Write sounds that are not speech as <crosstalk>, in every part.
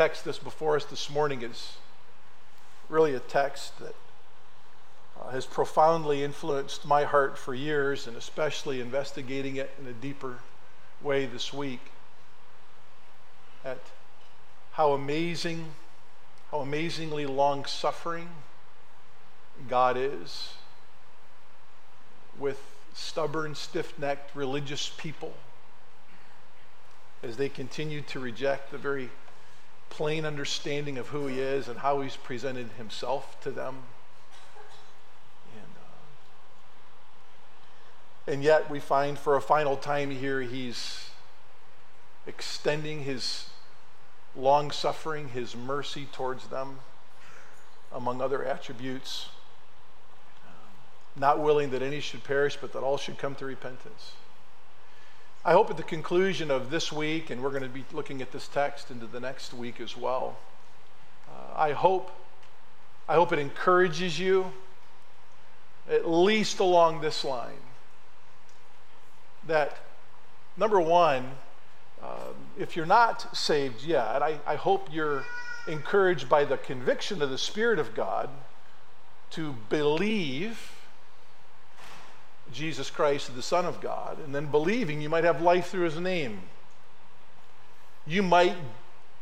text that's before us this morning is really a text that uh, has profoundly influenced my heart for years, and especially investigating it in a deeper way this week. At how amazing, how amazingly long suffering God is with stubborn, stiff necked religious people as they continue to reject the very plain understanding of who he is and how he's presented himself to them. And, uh, and yet, we find for a final time here, he's extending his long suffering, his mercy towards them, among other attributes. Not willing that any should perish, but that all should come to repentance. I hope at the conclusion of this week, and we're going to be looking at this text into the next week as well, uh, I hope, I hope it encourages you, at least along this line, that number one, um, if you're not saved yet, I, I hope you're encouraged by the conviction of the Spirit of God to believe Jesus Christ, the Son of God, and then believing you might have life through his name. You might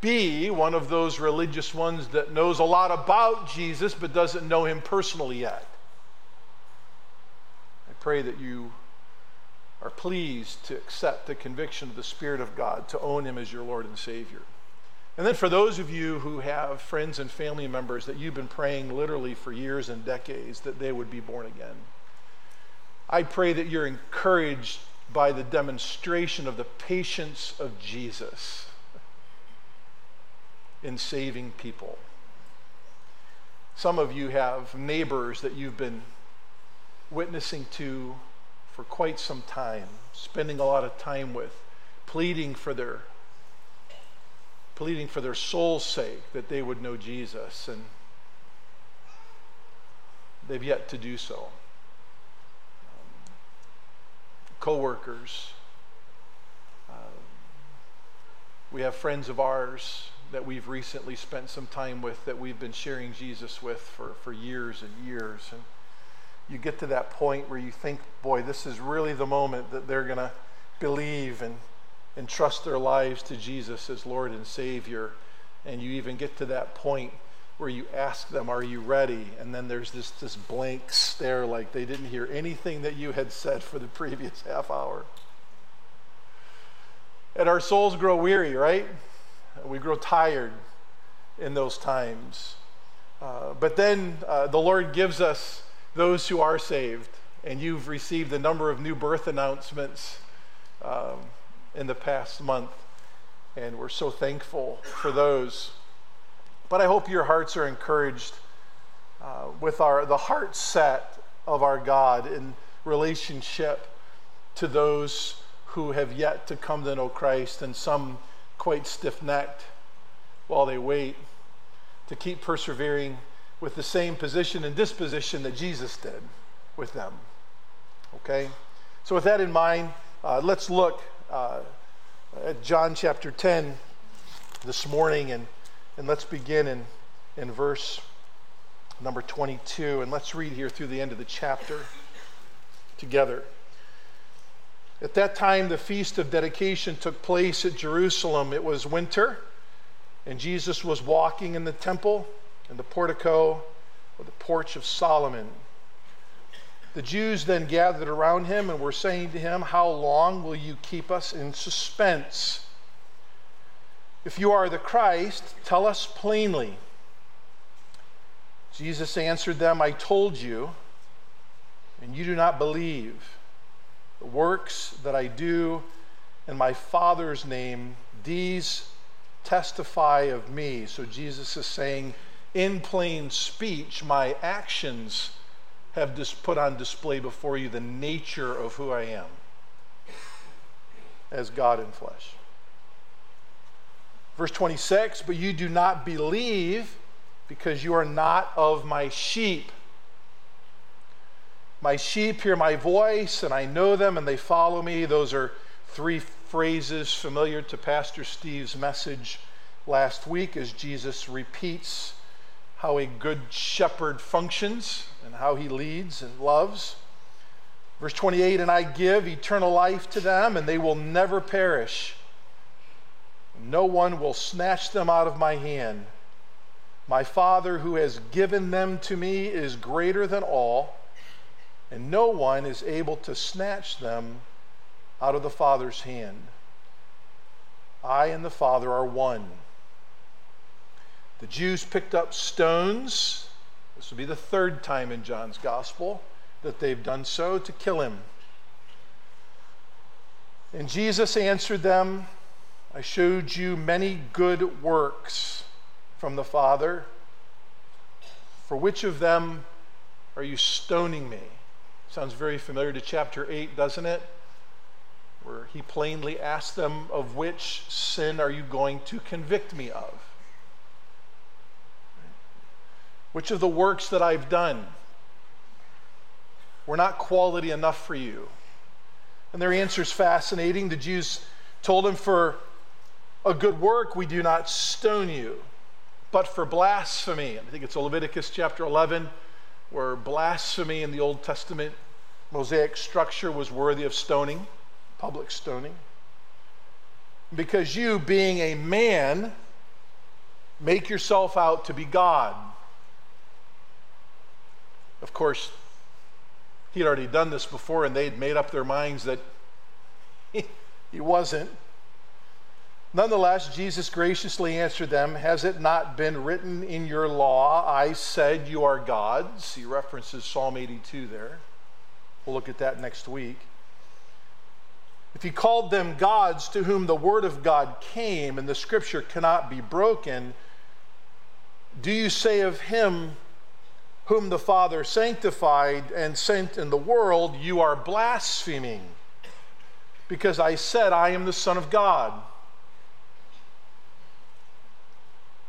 be one of those religious ones that knows a lot about Jesus but doesn't know him personally yet. I pray that you are pleased to accept the conviction of the Spirit of God, to own him as your Lord and Savior. And then for those of you who have friends and family members that you've been praying literally for years and decades that they would be born again. I pray that you're encouraged by the demonstration of the patience of Jesus in saving people. Some of you have neighbors that you've been witnessing to for quite some time, spending a lot of time with, pleading for their pleading for their soul's sake that they would know Jesus and they've yet to do so coworkers. Uh, we have friends of ours that we've recently spent some time with that we've been sharing Jesus with for, for years and years. And you get to that point where you think, boy, this is really the moment that they're going to believe and, and trust their lives to Jesus as Lord and Savior. And you even get to that point where you ask them, Are you ready? And then there's this, this blank stare like they didn't hear anything that you had said for the previous half hour. And our souls grow weary, right? We grow tired in those times. Uh, but then uh, the Lord gives us those who are saved. And you've received a number of new birth announcements um, in the past month. And we're so thankful for those. But I hope your hearts are encouraged uh, with our, the heart set of our God in relationship to those who have yet to come to know Christ, and some quite stiff necked while they wait to keep persevering with the same position and disposition that Jesus did with them. Okay? So, with that in mind, uh, let's look uh, at John chapter 10 this morning and and let's begin in, in verse number 22, and let's read here through the end of the chapter together. At that time, the feast of dedication took place at Jerusalem. It was winter, and Jesus was walking in the temple, in the portico, or the porch of Solomon. The Jews then gathered around him and were saying to him, How long will you keep us in suspense? If you are the Christ, tell us plainly. Jesus answered them, I told you, and you do not believe. The works that I do in my Father's name, these testify of me. So Jesus is saying, in plain speech, my actions have just put on display before you the nature of who I am as God in flesh. Verse 26 But you do not believe because you are not of my sheep. My sheep hear my voice, and I know them, and they follow me. Those are three phrases familiar to Pastor Steve's message last week as Jesus repeats how a good shepherd functions and how he leads and loves. Verse 28 And I give eternal life to them, and they will never perish. No one will snatch them out of my hand. My Father, who has given them to me, is greater than all, and no one is able to snatch them out of the Father's hand. I and the Father are one. The Jews picked up stones. This will be the third time in John's gospel that they've done so to kill him. And Jesus answered them, I showed you many good works from the Father. For which of them are you stoning me? Sounds very familiar to chapter 8, doesn't it? Where he plainly asked them, Of which sin are you going to convict me of? Which of the works that I've done were not quality enough for you? And their answer is fascinating. The Jews told him, For a good work we do not stone you, but for blasphemy. I think it's Leviticus chapter 11, where blasphemy in the Old Testament Mosaic structure was worthy of stoning, public stoning. Because you, being a man, make yourself out to be God. Of course, he'd already done this before, and they'd made up their minds that <laughs> he, wasn't. Nonetheless, Jesus graciously answered them Has it not been written in your law, I said you are gods? He references Psalm 82 there. We'll look at that next week. If he called them gods to whom the word of God came and the scripture cannot be broken, do you say of him whom the Father sanctified and sent in the world, you are blaspheming? Because I said, I am the Son of God.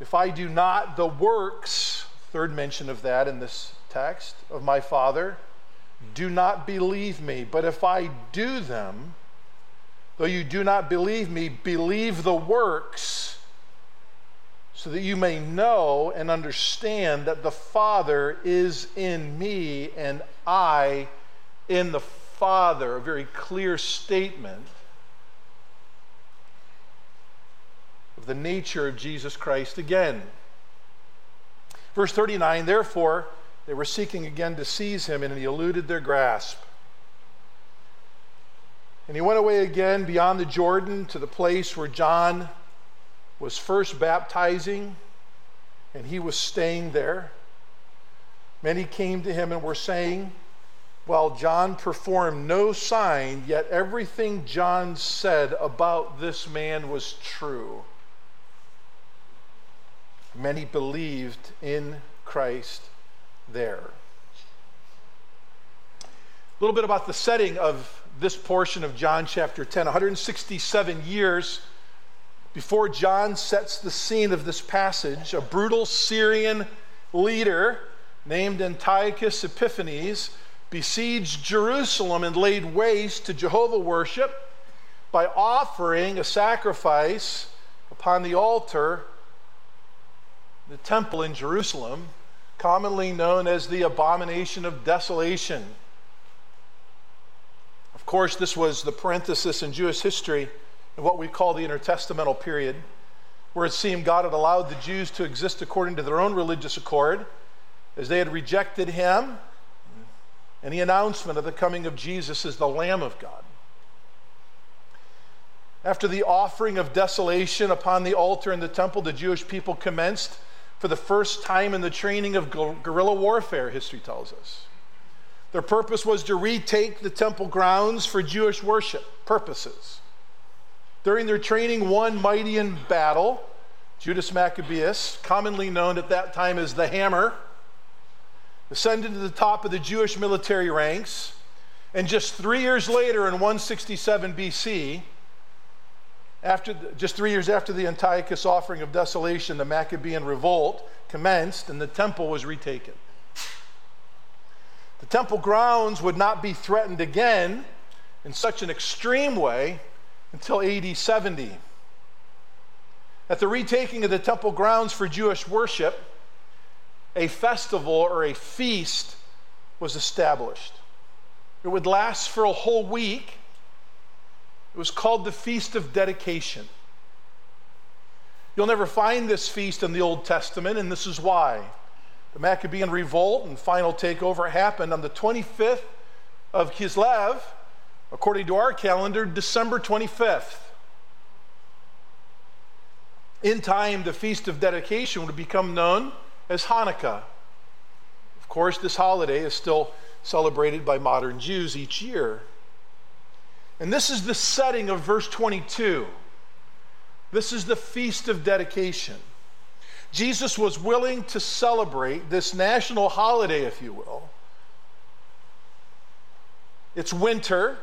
If I do not the works, third mention of that in this text, of my Father, do not believe me. But if I do them, though you do not believe me, believe the works, so that you may know and understand that the Father is in me and I in the Father. A very clear statement of the nature of Jesus Christ again. Verse 39 Therefore, they were seeking again to seize him, and he eluded their grasp. And he went away again beyond the Jordan to the place where John was first baptizing, and he was staying there. Many came to him and were saying, While John performed no sign, yet everything John said about this man was true many believed in Christ there. A little bit about the setting of this portion of John chapter 10. 167 years before John sets the scene of this passage, a brutal Syrian leader named Antiochus Epiphanes besieged Jerusalem and laid waste to Jehovah worship by offering a sacrifice upon the altar the temple in Jerusalem, commonly known as the abomination of desolation. Of course, this was the parenthesis in Jewish history in what we call the intertestamental period, where it seemed God had allowed the Jews to exist according to their own religious accord, as they had rejected Him and the announcement of the coming of Jesus as the Lamb of God. After the offering of desolation upon the altar in the temple, the Jewish people commenced for the first time in the training of guerrilla warfare, history tells us. Their purpose was to retake the temple grounds for Jewish worship purposes. During their training, one mighty in battle, Judas Maccabeus, commonly known at that time as the Hammer, ascended to the top of the Jewish military ranks. And just three years later, in 167 BC, after the, just three years after the Antiochus offering of desolation, the Maccabean revolt commenced and the temple was retaken. The temple grounds would not be threatened again in such an extreme way until AD 70. At the retaking of the temple grounds for Jewish worship, a festival or a feast was established. It would last for a whole week. It was called the Feast of Dedication. You'll never find this feast in the Old Testament, and this is why. The Maccabean revolt and final takeover happened on the 25th of Kislev, according to our calendar, December 25th. In time, the Feast of Dedication would become known as Hanukkah. Of course, this holiday is still celebrated by modern Jews each year. And this is the setting of verse 22. This is the Feast of Dedication. Jesus was willing to celebrate this national holiday, if you will. It's winter,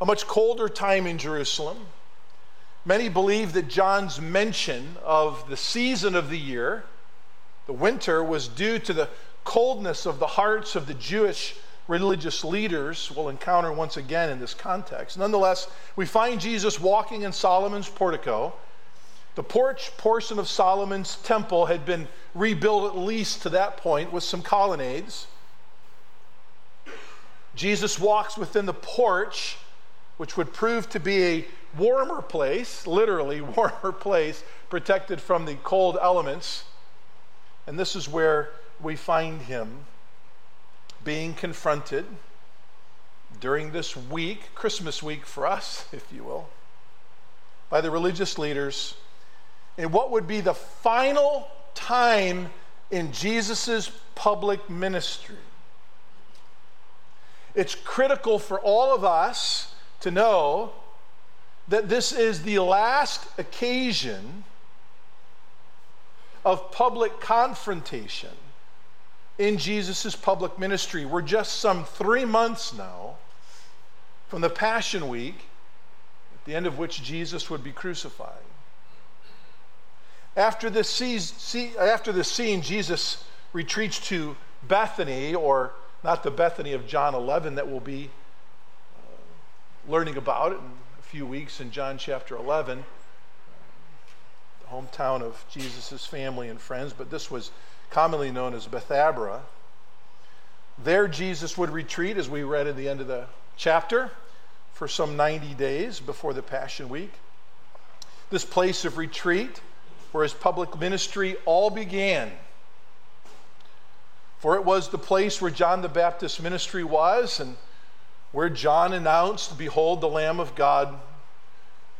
a much colder time in Jerusalem. Many believe that John's mention of the season of the year, the winter, was due to the coldness of the hearts of the Jewish religious leaders we'll encounter once again in this context. Nonetheless, we find Jesus walking in Solomon's portico. The porch portion of Solomon's temple had been rebuilt at least to that point with some colonnades. Jesus walks within the porch, which would prove to be a warmer place, literally <laughs> warmer place, protected from the cold elements. And this is where we find him being confronted during this week, Christmas week for us, <laughs> if you will, by the religious leaders in what would be the final time in Jesus' public ministry. It's critical for all of us to know that this is the last occasion of public confrontation in Jesus' public ministry. We're just some three months now from the Passion Week, at the end of which Jesus would be crucified. After this, scene, after this scene, Jesus retreats to Bethany, or not the Bethany of John 11 that we'll be uh, learning about in a few weeks in John chapter 11, the hometown of Jesus' family and friends, but this was commonly known as Bethabara. There, Jesus would retreat, as we read at the end of the chapter, for some 90 days before the Passion Week. This place of retreat, where his public ministry all began, for it was the place where John the Baptist's ministry was, and where John announced, Behold, the Lamb of God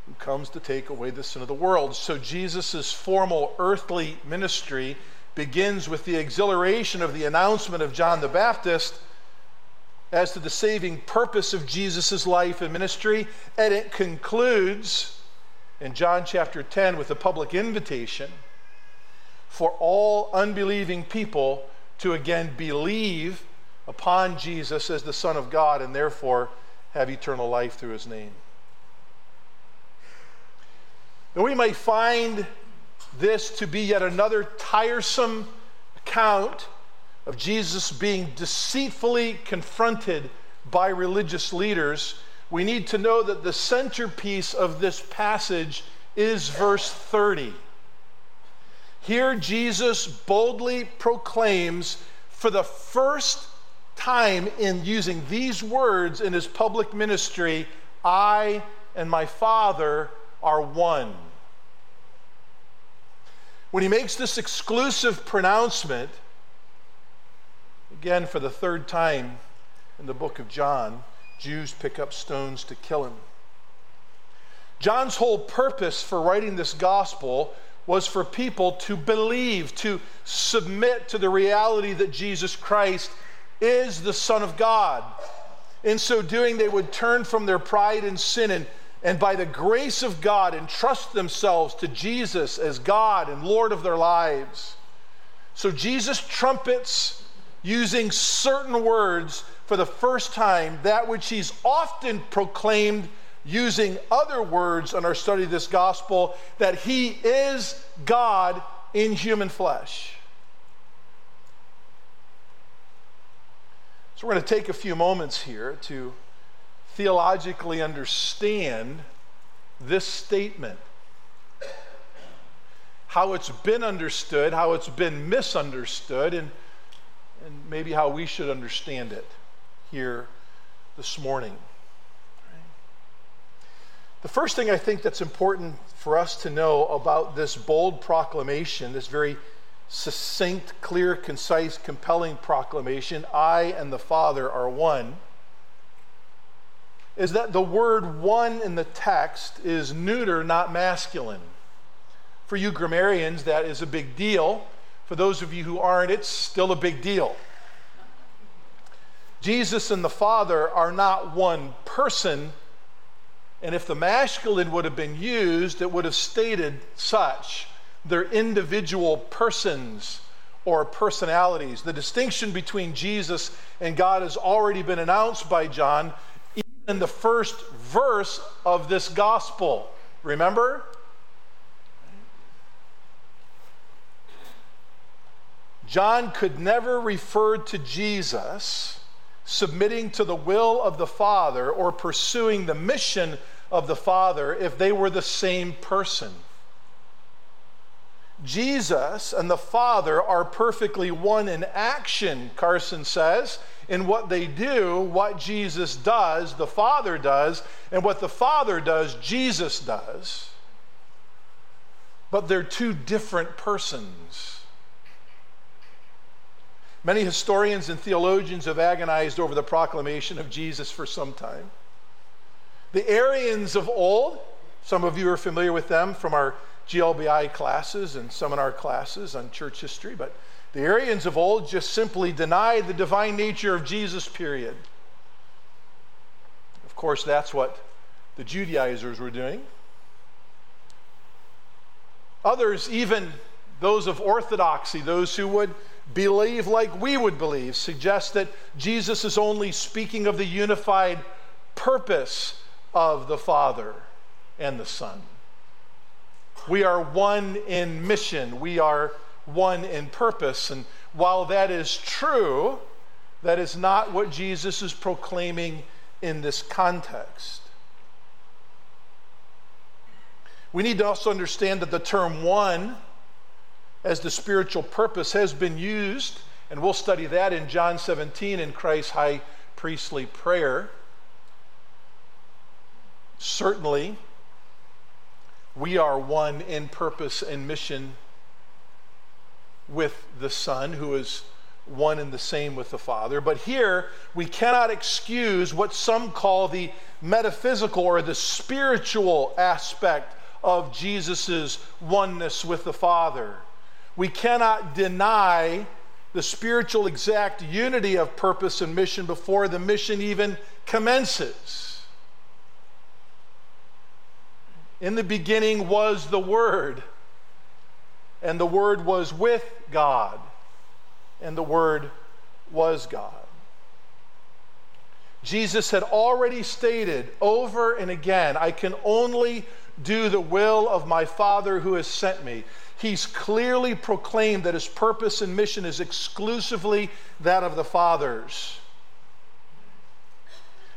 who comes to take away the sin of the world. So Jesus' formal earthly ministry begins with the exhilaration of the announcement of John the Baptist as to the saving purpose of Jesus' life and ministry, and it concludes in John chapter 10 with a public invitation for all unbelieving people to again believe upon Jesus as the Son of God and therefore have eternal life through his name. And we may find this to be yet another tiresome account of Jesus being deceitfully confronted by religious leaders. We need to know that the centerpiece of this passage is verse 30. Here, Jesus boldly proclaims for the first time in using these words in his public ministry I and my Father are one. When he makes this exclusive pronouncement, again for the third time in the book of John, Jews pick up stones to kill him. John's whole purpose for writing this gospel was for people to believe, to submit to the reality that Jesus Christ is the Son of God. In so doing, they would turn from their pride and sin and, and by the grace of God entrust themselves to Jesus as God and Lord of their lives. So Jesus trumpets using certain words for the first time, that which he's often proclaimed using other words in our study of this gospel, that he is God in human flesh. So, we're going to take a few moments here to theologically understand this statement. how it's been understood, how it's been misunderstood, and, and maybe how we should understand it here this morning. The first thing I think that's important for us to know about this bold proclamation, this very succinct, clear, concise, compelling proclamation, I and the Father are one, is that the word one in the text is neuter, not masculine. For you grammarians, that is a big deal. For those of you who aren't, it's still a big deal. Jesus and the Father are not one person, and if the masculine would have been used, it would have stated such. They're individual persons or personalities. The distinction between Jesus and God has already been announced by John in the first verse of this gospel. Remember? John could never refer to Jesus submitting to the will of the Father or pursuing the mission of the Father if they were the same person. Jesus and the Father are perfectly one in action, Carson says. In what they do, what Jesus does, the Father does, and what the Father does, Jesus does. But they're two different persons. Many historians and theologians have agonized over the proclamation of Jesus for some time. The Arians of old, some of you are familiar with them from our GLBI classes and seminar classes on church history, but the Arians of old just simply denied the divine nature of Jesus, period. Of course, that's what the Judaizers were doing. Others, even those of orthodoxy, those who would believe like we would believe, suggest that Jesus is only speaking of the unified purpose of the Father and the Son. We are one in mission, we are one in purpose. And while that is true, that is not what Jesus is proclaiming in this context. We need to also understand that the term one as the spiritual purpose has been used, and we'll study that in John 17 in Christ's high priestly prayer. Certainly, we are one in purpose and mission with the Son, who is one and the same with the Father. But here, we cannot excuse what some call the metaphysical or the spiritual aspect of Jesus' oneness with the Father we cannot deny the spiritual exact unity of purpose and mission before the mission even commences. In the beginning was the Word, and the Word was with God, and the Word was God. Jesus had already stated over and again, I can only do the will of my Father who has sent me. He's clearly proclaimed that his purpose and mission is exclusively that of the Father's.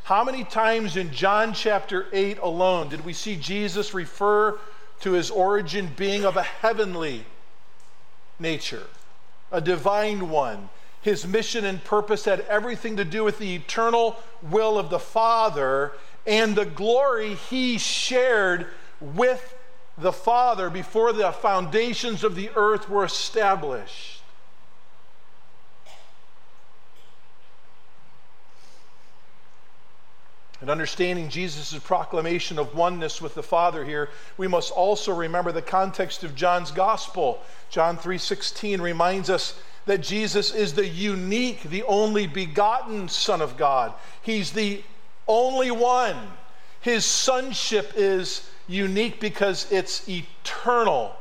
How many times in John chapter 8 alone did we see Jesus refer to his origin being of a heavenly nature, a divine one? His mission and purpose had everything to do with the eternal will of the Father and the glory he shared with the Father before the foundations of the earth were established. In understanding Jesus' proclamation of oneness with the Father here, we must also remember the context of John's gospel. John 3:16 reminds us that Jesus is the unique, the only begotten Son of God. He's the only one. His sonship is unique because it's eternal.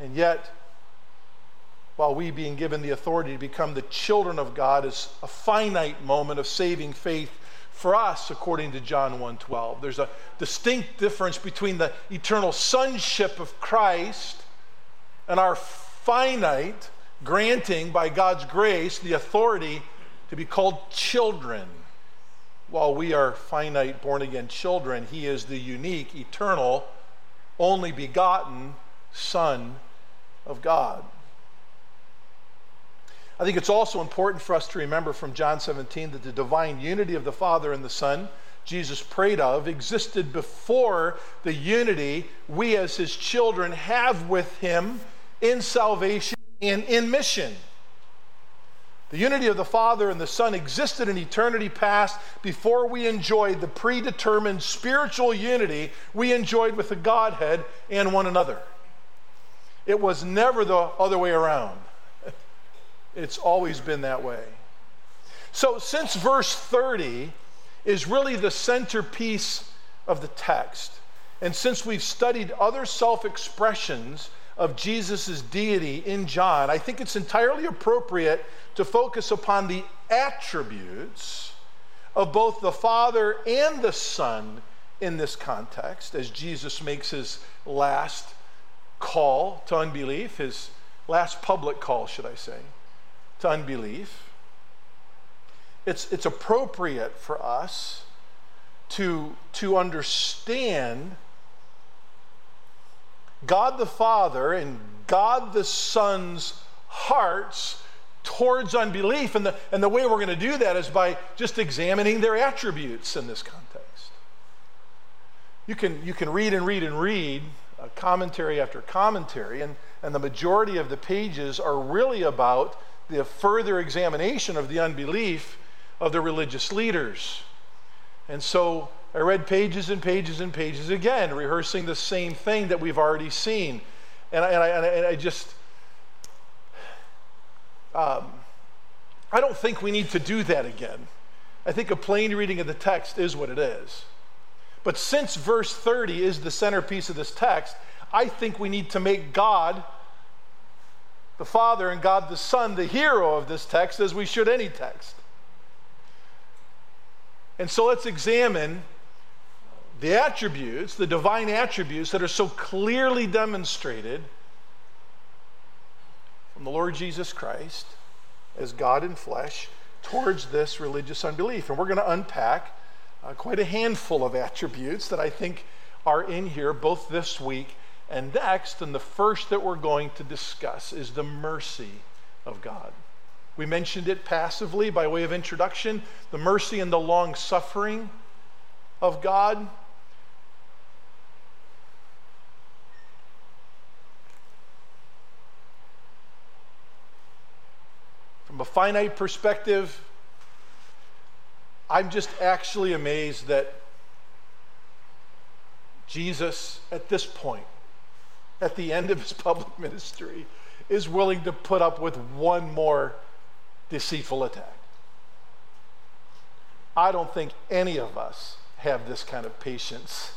And yet, while we being given the authority to become the children of God is a finite moment of saving faith for us according to John 1:12. There's a distinct difference between the eternal sonship of Christ and our finite granting by God's grace the authority to be called children while we are finite, born again children, He is the unique, eternal, only begotten Son of God. I think it's also important for us to remember from John 17 that the divine unity of the Father and the Son Jesus prayed of existed before the unity we as his children have with him in salvation and in mission. The unity of the Father and the Son existed in eternity past before we enjoyed the predetermined spiritual unity we enjoyed with the Godhead and one another. It was never the other way around. It's always been that way. So, since verse 30 is really the centerpiece of the text, and since we've studied other self expressions of Jesus' deity in John, I think it's entirely appropriate to focus upon the attributes of both the Father and the Son in this context, as Jesus makes his last call to unbelief, his last public call, should I say, to unbelief. It's, it's appropriate for us to, to understand God the Father and God the Son's hearts towards unbelief. And the, and the way we're going to do that is by just examining their attributes in this context. You can, you can read and read and read uh, commentary after commentary, and, and the majority of the pages are really about the further examination of the unbelief of the religious leaders. And so I read pages and pages and pages again, rehearsing the same thing that we've already seen. And I, and I, and I just, um, I don't think we need to do that again. I think a plain reading of the text is what it is. But since verse 30 is the centerpiece of this text, I think we need to make God the Father and God the Son the hero of this text as we should any text. And so let's examine the attributes, the divine attributes that are so clearly demonstrated from the Lord Jesus Christ as God in flesh towards this religious unbelief. And we're going to unpack uh, quite a handful of attributes that I think are in here both this week and next. And the first that we're going to discuss is the mercy of God. We mentioned it passively by way of introduction the mercy and the long suffering of God. From a finite perspective, I'm just actually amazed that Jesus, at this point, at the end of his public ministry, is willing to put up with one more deceitful attack. I don't think any of us have this kind of patience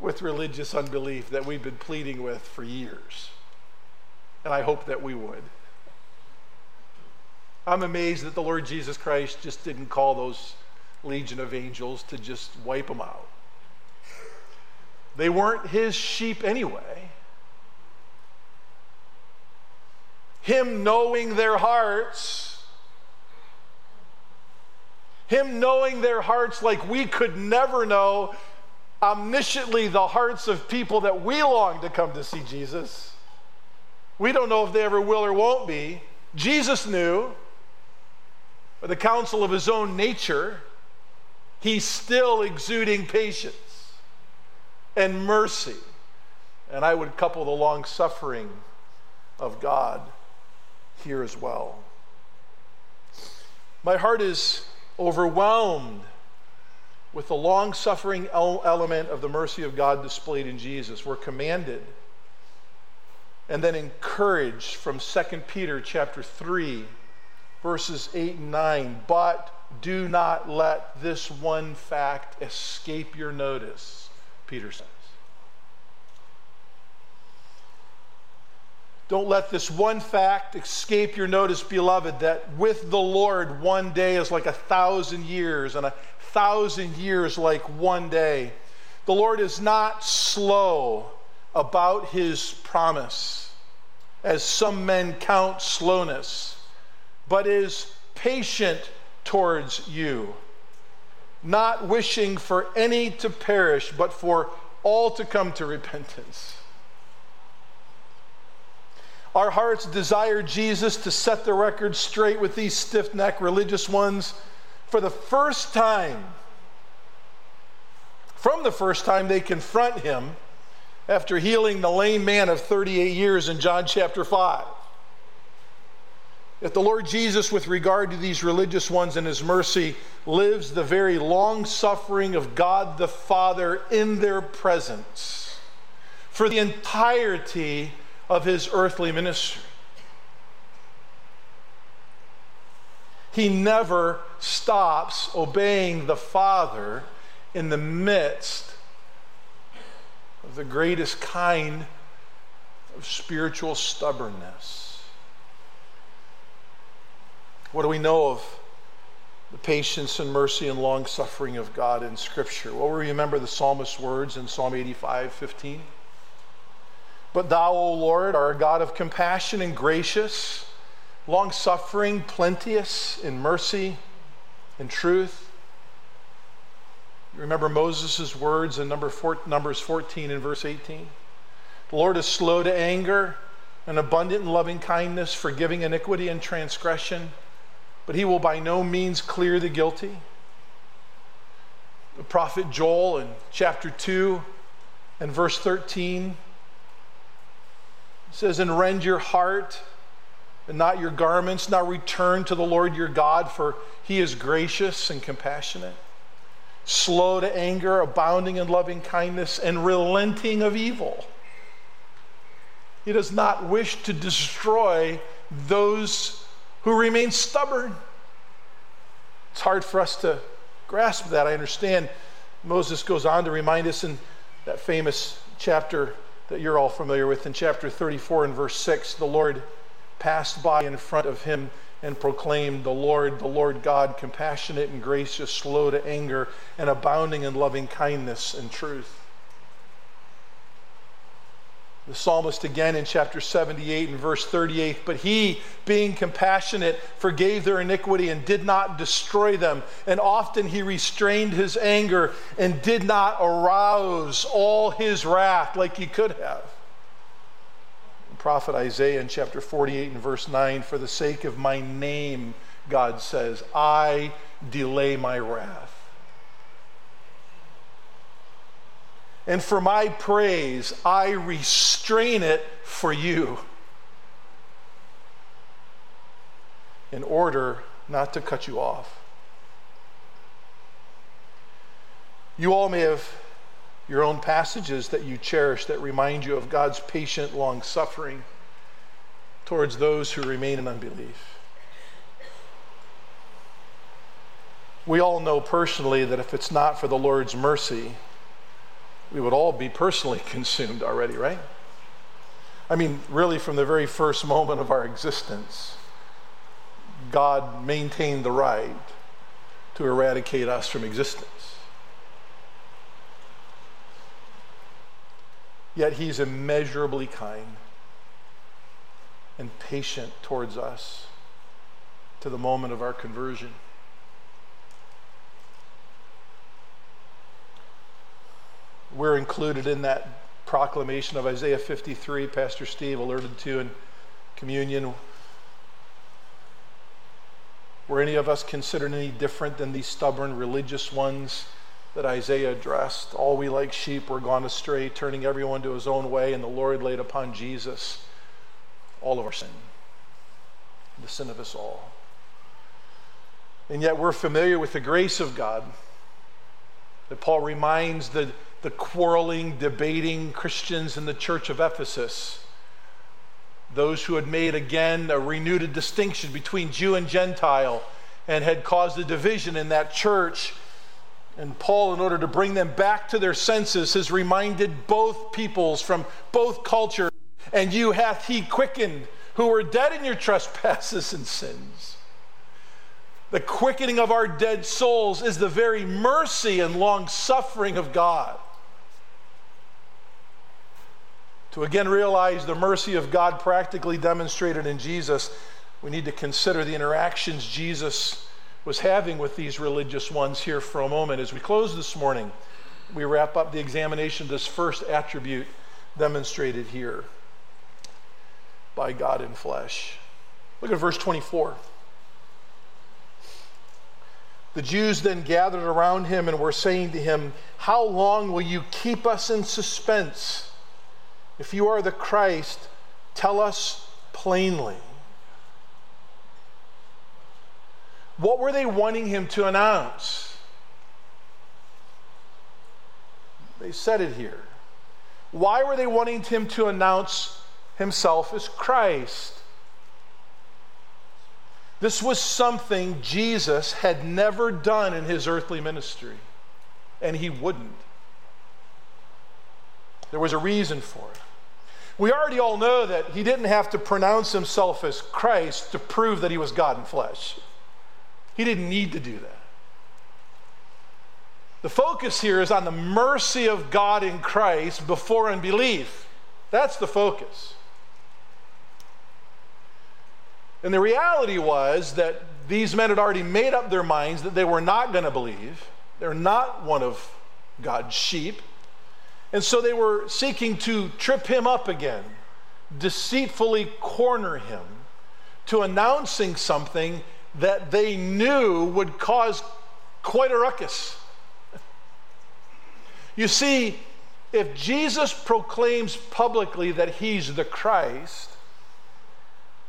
with religious unbelief that we've been pleading with for years. And I hope that we would. I'm amazed that the Lord Jesus Christ just didn't call those legion of angels to just wipe them out. They weren't his sheep anyway. Him knowing their hearts, Him knowing their hearts like we could never know omnisciently the hearts of people that we long to come to see Jesus. We don't know if they ever will or won't be. Jesus knew, by the counsel of his own nature he's still exuding patience and mercy. And I would couple the long suffering of God here as well. My heart is overwhelmed with the long suffering element of the mercy of God displayed in Jesus. We're commanded and then encouraged from 2 Peter chapter 3 verses 8 and 9. But do not let this one fact escape your notice, Peter says. Don't let this one fact escape your notice, beloved, that with the Lord, one day is like a thousand years, and a thousand years like one day. The Lord is not slow about his promise, as some men count slowness, but is patient towards you, not wishing for any to perish, but for all to come to repentance. Our hearts desire Jesus to set the record straight with these stiff necked religious ones for the first time. From the first time they confront him after healing the lame man of 38 years in John chapter 5. If the Lord Jesus, with regard to these religious ones in his mercy, lives the very long suffering of God the Father in their presence for the entirety of his earthly ministry. He never stops obeying the Father in the midst of the greatest kind of spiritual stubbornness. What do we know of the patience and mercy and long suffering of God in Scripture? Well, we remember the psalmist's words in Psalm 85 15. But thou, O Lord, are a God of compassion and gracious, long suffering, plenteous in mercy and truth. Remember Moses' words in number four, Numbers 14 and verse 18? The Lord is slow to anger and abundant in loving kindness, forgiving iniquity and transgression, but he will by no means clear the guilty. The prophet Joel in chapter 2 and verse 13 says, And rend your heart and not your garments, now return to the Lord your God, for he is gracious and compassionate, slow to anger, abounding in loving kindness, and relenting of evil. He does not wish to destroy those who remain stubborn. It's hard for us to grasp that. I understand Moses goes on to remind us in that famous chapter that you're all familiar with in chapter 34 and verse 6 the Lord passed by in front of him and proclaimed, The Lord, the Lord God, compassionate and gracious, slow to anger, and abounding in loving kindness and truth. The psalmist again in chapter 78 and verse 38 But he, being compassionate, forgave their iniquity and did not destroy them. And often he restrained his anger and did not arouse all his wrath like he could have. The prophet Isaiah in chapter 48 and verse 9 For the sake of my name, God says, I delay my wrath. And for my praise, I restrain it for you in order not to cut you off. You all may have your own passages that you cherish that remind you of God's patient long suffering towards those who remain in unbelief. We all know personally that if it's not for the Lord's mercy, we would all be personally <laughs> consumed already, right? I mean, really, from the very first moment of our existence, God maintained the right to eradicate us from existence. Yet He's immeasurably kind and patient towards us to the moment of our conversion. We're included in that proclamation of Isaiah 53, Pastor Steve alerted to in communion. Were any of us considered any different than these stubborn religious ones that Isaiah addressed? All we like sheep were gone astray, turning everyone to his own way, and the Lord laid upon Jesus all of our sin, the sin of us all. And yet we're familiar with the grace of God that Paul reminds the the quarreling, debating Christians in the church of Ephesus. Those who had made again a renewed distinction between Jew and Gentile and had caused a division in that church. And Paul, in order to bring them back to their senses, has reminded both peoples from both cultures, and you hath he quickened who were dead in your trespasses and sins. The quickening of our dead souls is the very mercy and long suffering of God to again realize the mercy of God practically demonstrated in Jesus, we need to consider the interactions Jesus was having with these religious ones here for a moment. As we close this morning, we wrap up the examination of this first attribute demonstrated here. by God in flesh. Look at verse 24. The Jews then gathered around him and were saying to him, How long will you keep us in suspense? If you are the Christ, tell us plainly. What were they wanting him to announce? They said it here. Why were they wanting him to announce himself as Christ? This was something Jesus had never done in his earthly ministry, and he wouldn't. There was a reason for it. We already all know that he didn't have to pronounce himself as Christ to prove that he was God in flesh. He didn't need to do that. The focus here is on the mercy of God in Christ before unbelief. That's the focus. And the reality was that these men had already made up their minds that they were not going to believe. They're not one of God's sheep. And so they were seeking to trip him up again, deceitfully corner him to announcing something that they knew would cause quite a ruckus. You see, if Jesus proclaims publicly that he's the Christ,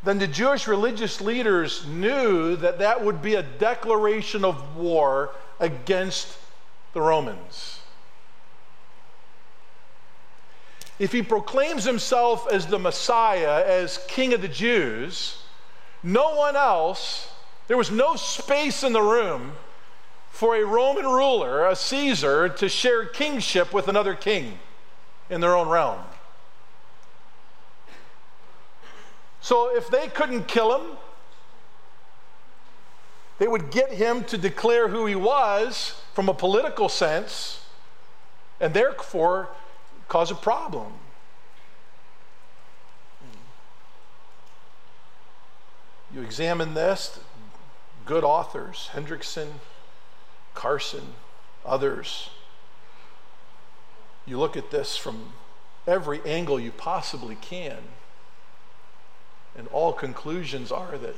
then the Jewish religious leaders knew that that would be a declaration of war against the Romans. If he proclaims himself as the Messiah, as King of the Jews, no one else, there was no space in the room for a Roman ruler, a Caesar, to share kingship with another king in their own realm. So if they couldn't kill him, they would get him to declare who he was from a political sense and therefore cause a problem. You examine this, good authors, Hendriksen, Carson, others. You look at this from every angle you possibly can. And all conclusions are that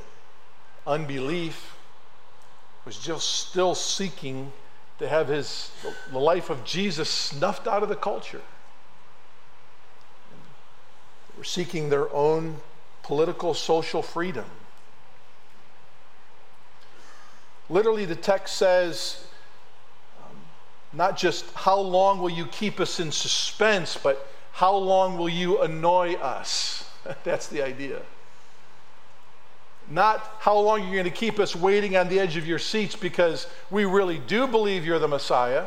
unbelief was just still seeking to have his the life of Jesus snuffed out of the culture. Were seeking their own political social freedom. Literally, the text says, um, not just how long will you keep us in suspense, but how long will you annoy us? <laughs> That's the idea. Not how long you're going to keep us waiting on the edge of your seats because we really do believe you're the Messiah.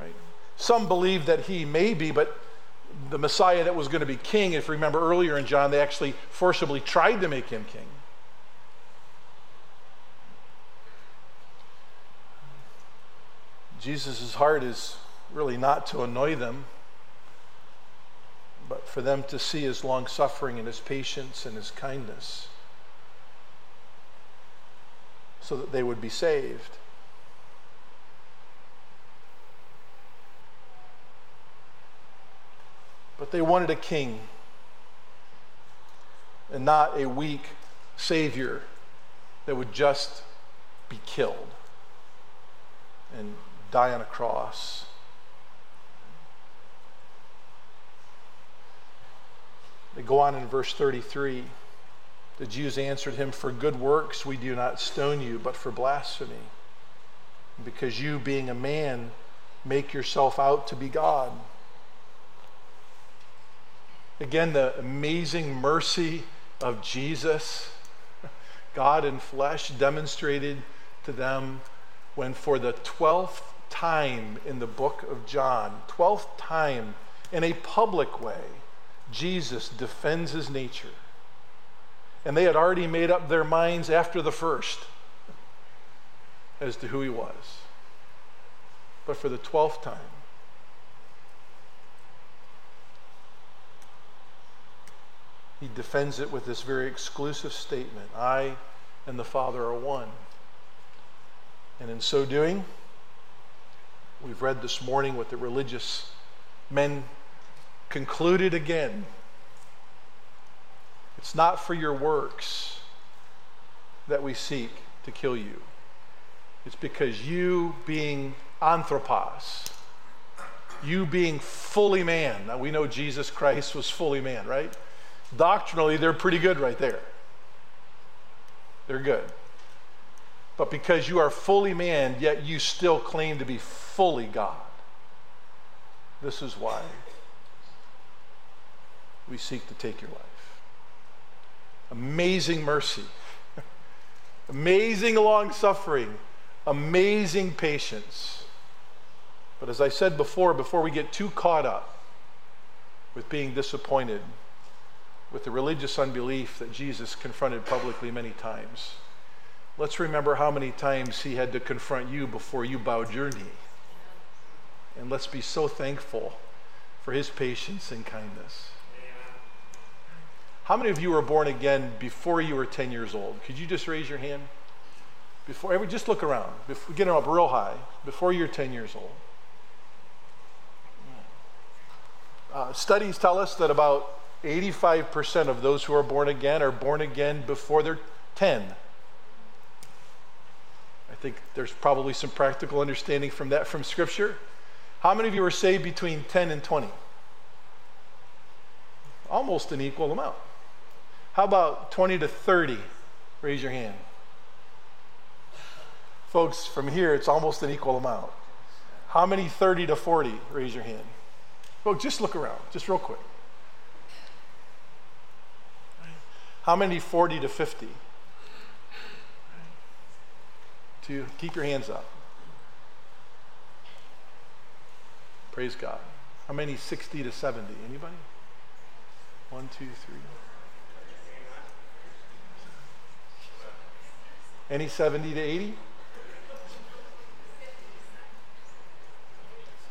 Right? Some believe that he may be, but the Messiah that was going to be king, if you remember earlier in John, they actually forcibly tried to make him king. Jesus' heart is really not to annoy them, but for them to see his long suffering and his patience and his kindness. so that they would be saved. But they wanted a king and not a weak savior that would just be killed and die on a cross. They go on in verse 33. The Jews answered him, For good works we do not stone you, but for blasphemy. Because you, being a man, make yourself out to be God. Again, the amazing mercy of Jesus, God in flesh, demonstrated to them when, for the 12th time in the book of John, 12th time in a public way, Jesus defends his nature and they had already made up their minds after the first as to who he was. But for the 12th time, he defends it with this very exclusive statement I and the Father are one. And in so doing, we've read this morning what the religious men concluded again It's not for your works that we seek to kill you. It's because you being anthropos, you being fully man. Now we know Jesus Christ was fully man, right? Doctrinally, they're pretty good right there. They're good. But because you are fully man, yet you still claim to be fully God. This is why we seek to take your life. Amazing mercy, <laughs> amazing long suffering, amazing patience. But as I said before, before we get too caught up with being disappointed with the religious unbelief that Jesus confronted publicly many times, let's remember how many times he had to confront you before you bowed your knee. And let's be so thankful for his patience and kindness. How many of you were born again before you were 10 years old? Could you just raise your hand? Before, every, just look around. Before, get them up real high. Before you're 10 years old. Uh, studies tell us that about 85% of those who are born again are born again before they're 10. I think there's probably some practical understanding from that from Scripture. How many of you were saved between 10 and 20? Almost an equal amount. How about 20 to 30? Raise your hand. Folks, from here, it's almost an equal amount. How many 30 to 40? Raise your hand. Folks, just look around, just real quick. How many 40 to 50? To Keep your hands up. Praise God. How many 60 to 70? Anybody? One, two, three. Any 70 to 80?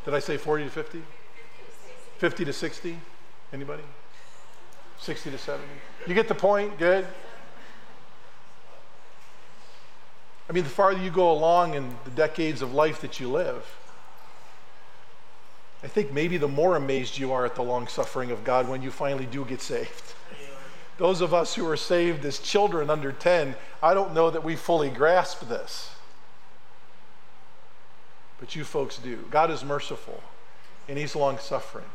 Did I say 40 to 50? 50 to 60? Anybody? 60 to 70? You get the point? Good. I mean, the farther you go along in the decades of life that you live, I think maybe the more amazed you are at the long suffering of God when you finally do get saved. Those of us who are saved as children under 10, I don't know that we fully grasp this. But you folks do. God is merciful and He's long suffering.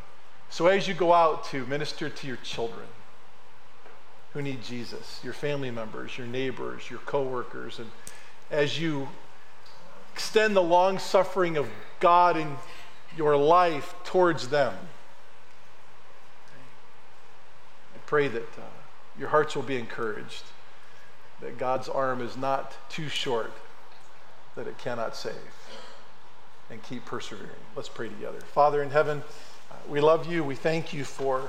So as you go out to minister to your children who need Jesus, your family members, your neighbors, your coworkers, and as you extend the long suffering of God in your life towards them. I pray that uh, your hearts will be encouraged, that God's arm is not too short, that it cannot save, and keep persevering. Let's pray together. Father in heaven, uh, we love you. We thank you for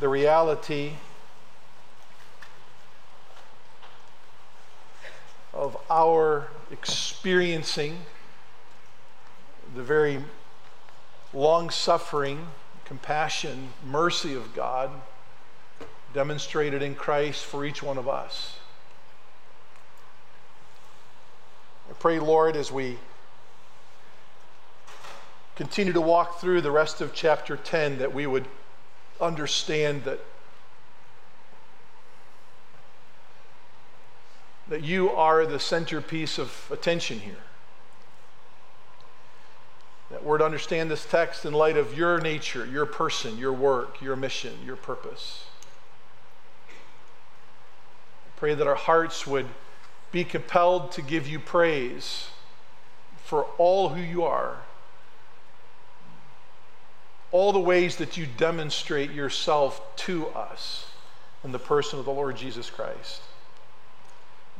the reality of our experiencing the very long suffering, compassion, mercy of God demonstrated in Christ for each one of us. I pray, Lord, as we continue to walk through the rest of chapter 10, that we would understand that, that you are the centerpiece of attention here that we're to understand this text in light of your nature, your person, your work, your mission, your purpose. I pray that our hearts would be compelled to give you praise for all who you are, all the ways that you demonstrate yourself to us in the person of the Lord Jesus Christ,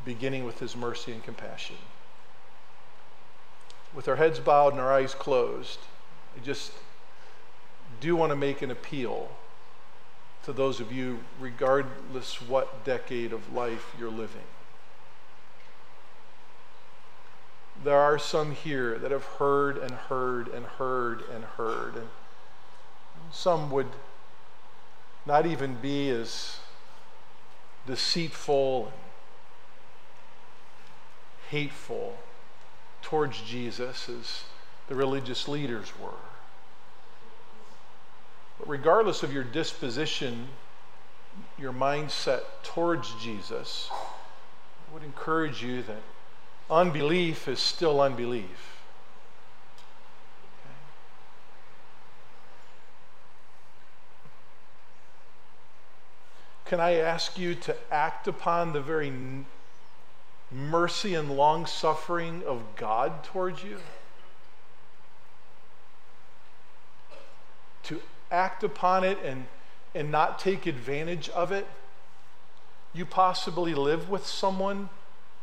beginning with his mercy and compassion with our heads bowed and our eyes closed, I just do want to make an appeal to those of you, regardless what decade of life you're living. There are some here that have heard and heard and heard and heard, and some would not even be as deceitful hateful towards Jesus as the religious leaders were. But regardless of your disposition, your mindset towards Jesus, I would encourage you that unbelief is still unbelief. Can I ask you to act upon the very mercy and long suffering of God towards you? To act upon it and, and not take advantage of it? You possibly live with someone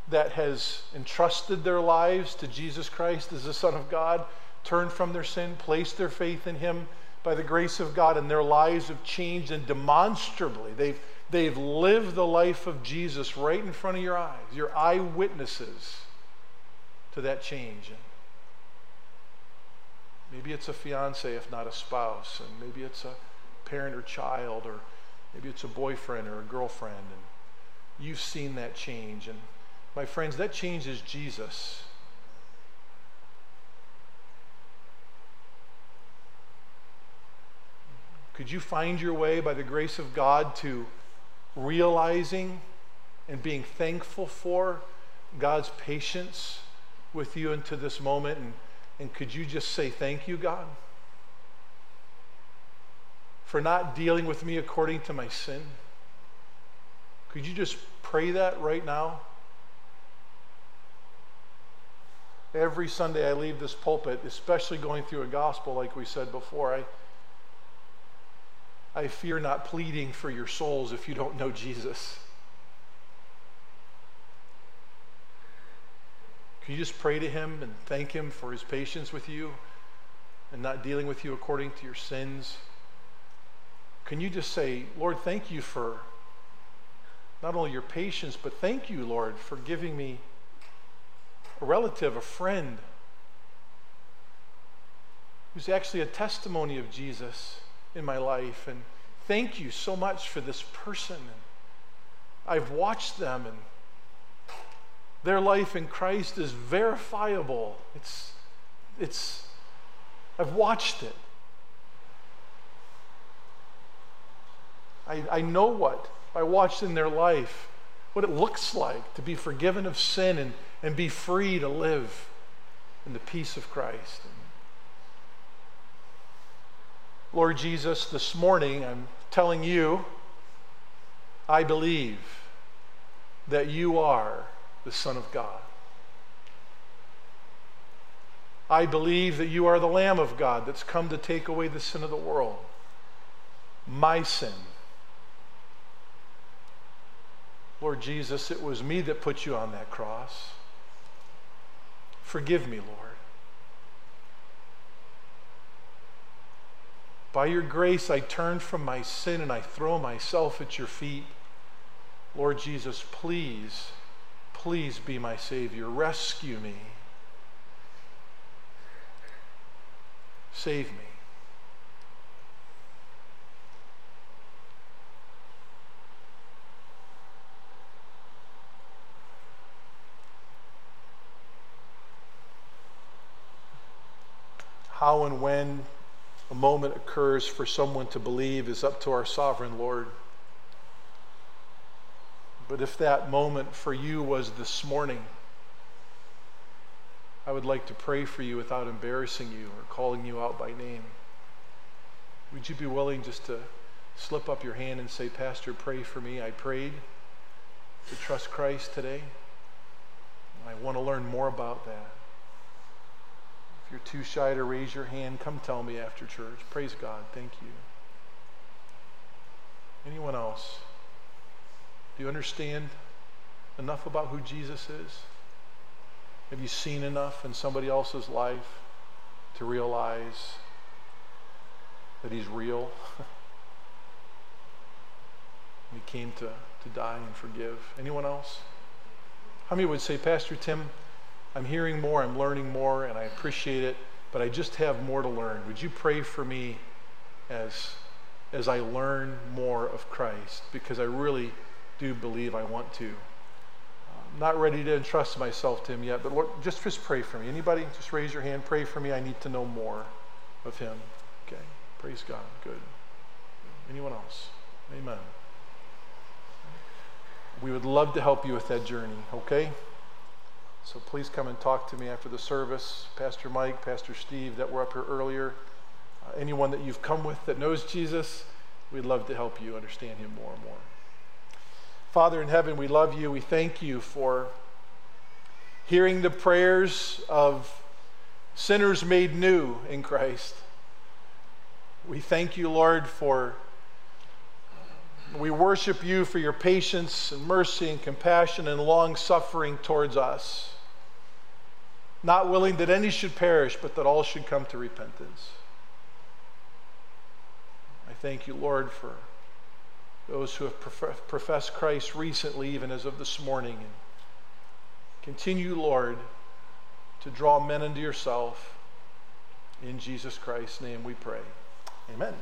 that has entrusted their lives to Jesus Christ as the Son of God, turned from their sin, placed their faith in Him by the grace of God, and their lives have changed and demonstrably. They've They've lived the life of Jesus right in front of your eyes. You're eyewitnesses to that change. And maybe it's a fiance, if not a spouse, and maybe it's a parent or child, or maybe it's a boyfriend or a girlfriend, and you've seen that change. And my friends, that change is Jesus. Could you find your way by the grace of God to realizing and being thankful for God's patience with you into this moment. And, and could you just say, Thank you, God, for not dealing with me according to my sin? Could you just pray that right now? Every Sunday I leave this pulpit, especially going through a gospel like we said before, I I fear not pleading for your souls if you don't know Jesus. Can you just pray to him and thank him for his patience with you and not dealing with you according to your sins? Can you just say, Lord, thank you for not only your patience, but thank you, Lord, for giving me a relative, a friend, who's actually a testimony of Jesus in my life. And thank you so much for this person. I've watched them, and their life in Christ is verifiable. It's, it's, I've watched it. I, I know what I watched in their life, what it looks like to be forgiven of sin and, and be free to live in the peace of Christ. Lord Jesus, this morning I'm telling you, I believe that you are the Son of God. I believe that you are the Lamb of God that's come to take away the sin of the world, my sin. Lord Jesus, it was me that put you on that cross. Forgive me, Lord. By your grace, I turn from my sin and I throw myself at your feet. Lord Jesus, please, please be my Savior. Rescue me. Save me. How and when a moment occurs for someone to believe is up to our sovereign Lord. But if that moment for you was this morning, I would like to pray for you without embarrassing you or calling you out by name. Would you be willing just to slip up your hand and say, Pastor, pray for me? I prayed to trust Christ today. I want to learn more about that. If you're too shy to raise your hand, come tell me after church. Praise God. Thank you. Anyone else? Do you understand enough about who Jesus is? Have you seen enough in somebody else's life to realize that he's real? <laughs> he came to, to die and forgive. Anyone else? How many would say, Pastor Tim, I'm hearing more, I'm learning more, and I appreciate it, but I just have more to learn. Would you pray for me as, as I learn more of Christ? Because I really do believe I want to. I'm not ready to entrust myself to Him yet, but Lord, just, just pray for me. Anybody? Just raise your hand. Pray for me. I need to know more of Him. Okay. Praise God. Good. Anyone else? Amen. we would love to help you with that journey, okay? So please come and talk to me after the service. Pastor Mike, Pastor Steve, that were up here earlier. Uh, anyone that you've come with that knows Jesus, we'd love to help you understand him more and more. Father in heaven, we love you. We thank you for hearing the prayers of sinners made new in Christ. We thank you, Lord, for we worship you for your patience and mercy and compassion and long suffering towards us. Not willing that any should perish, but that all should come to repentance. I thank you, Lord, for those who have professed Christ recently, even as of this morning. And continue, Lord, to draw men into yourself. In Jesus Christ's name we pray. Amen.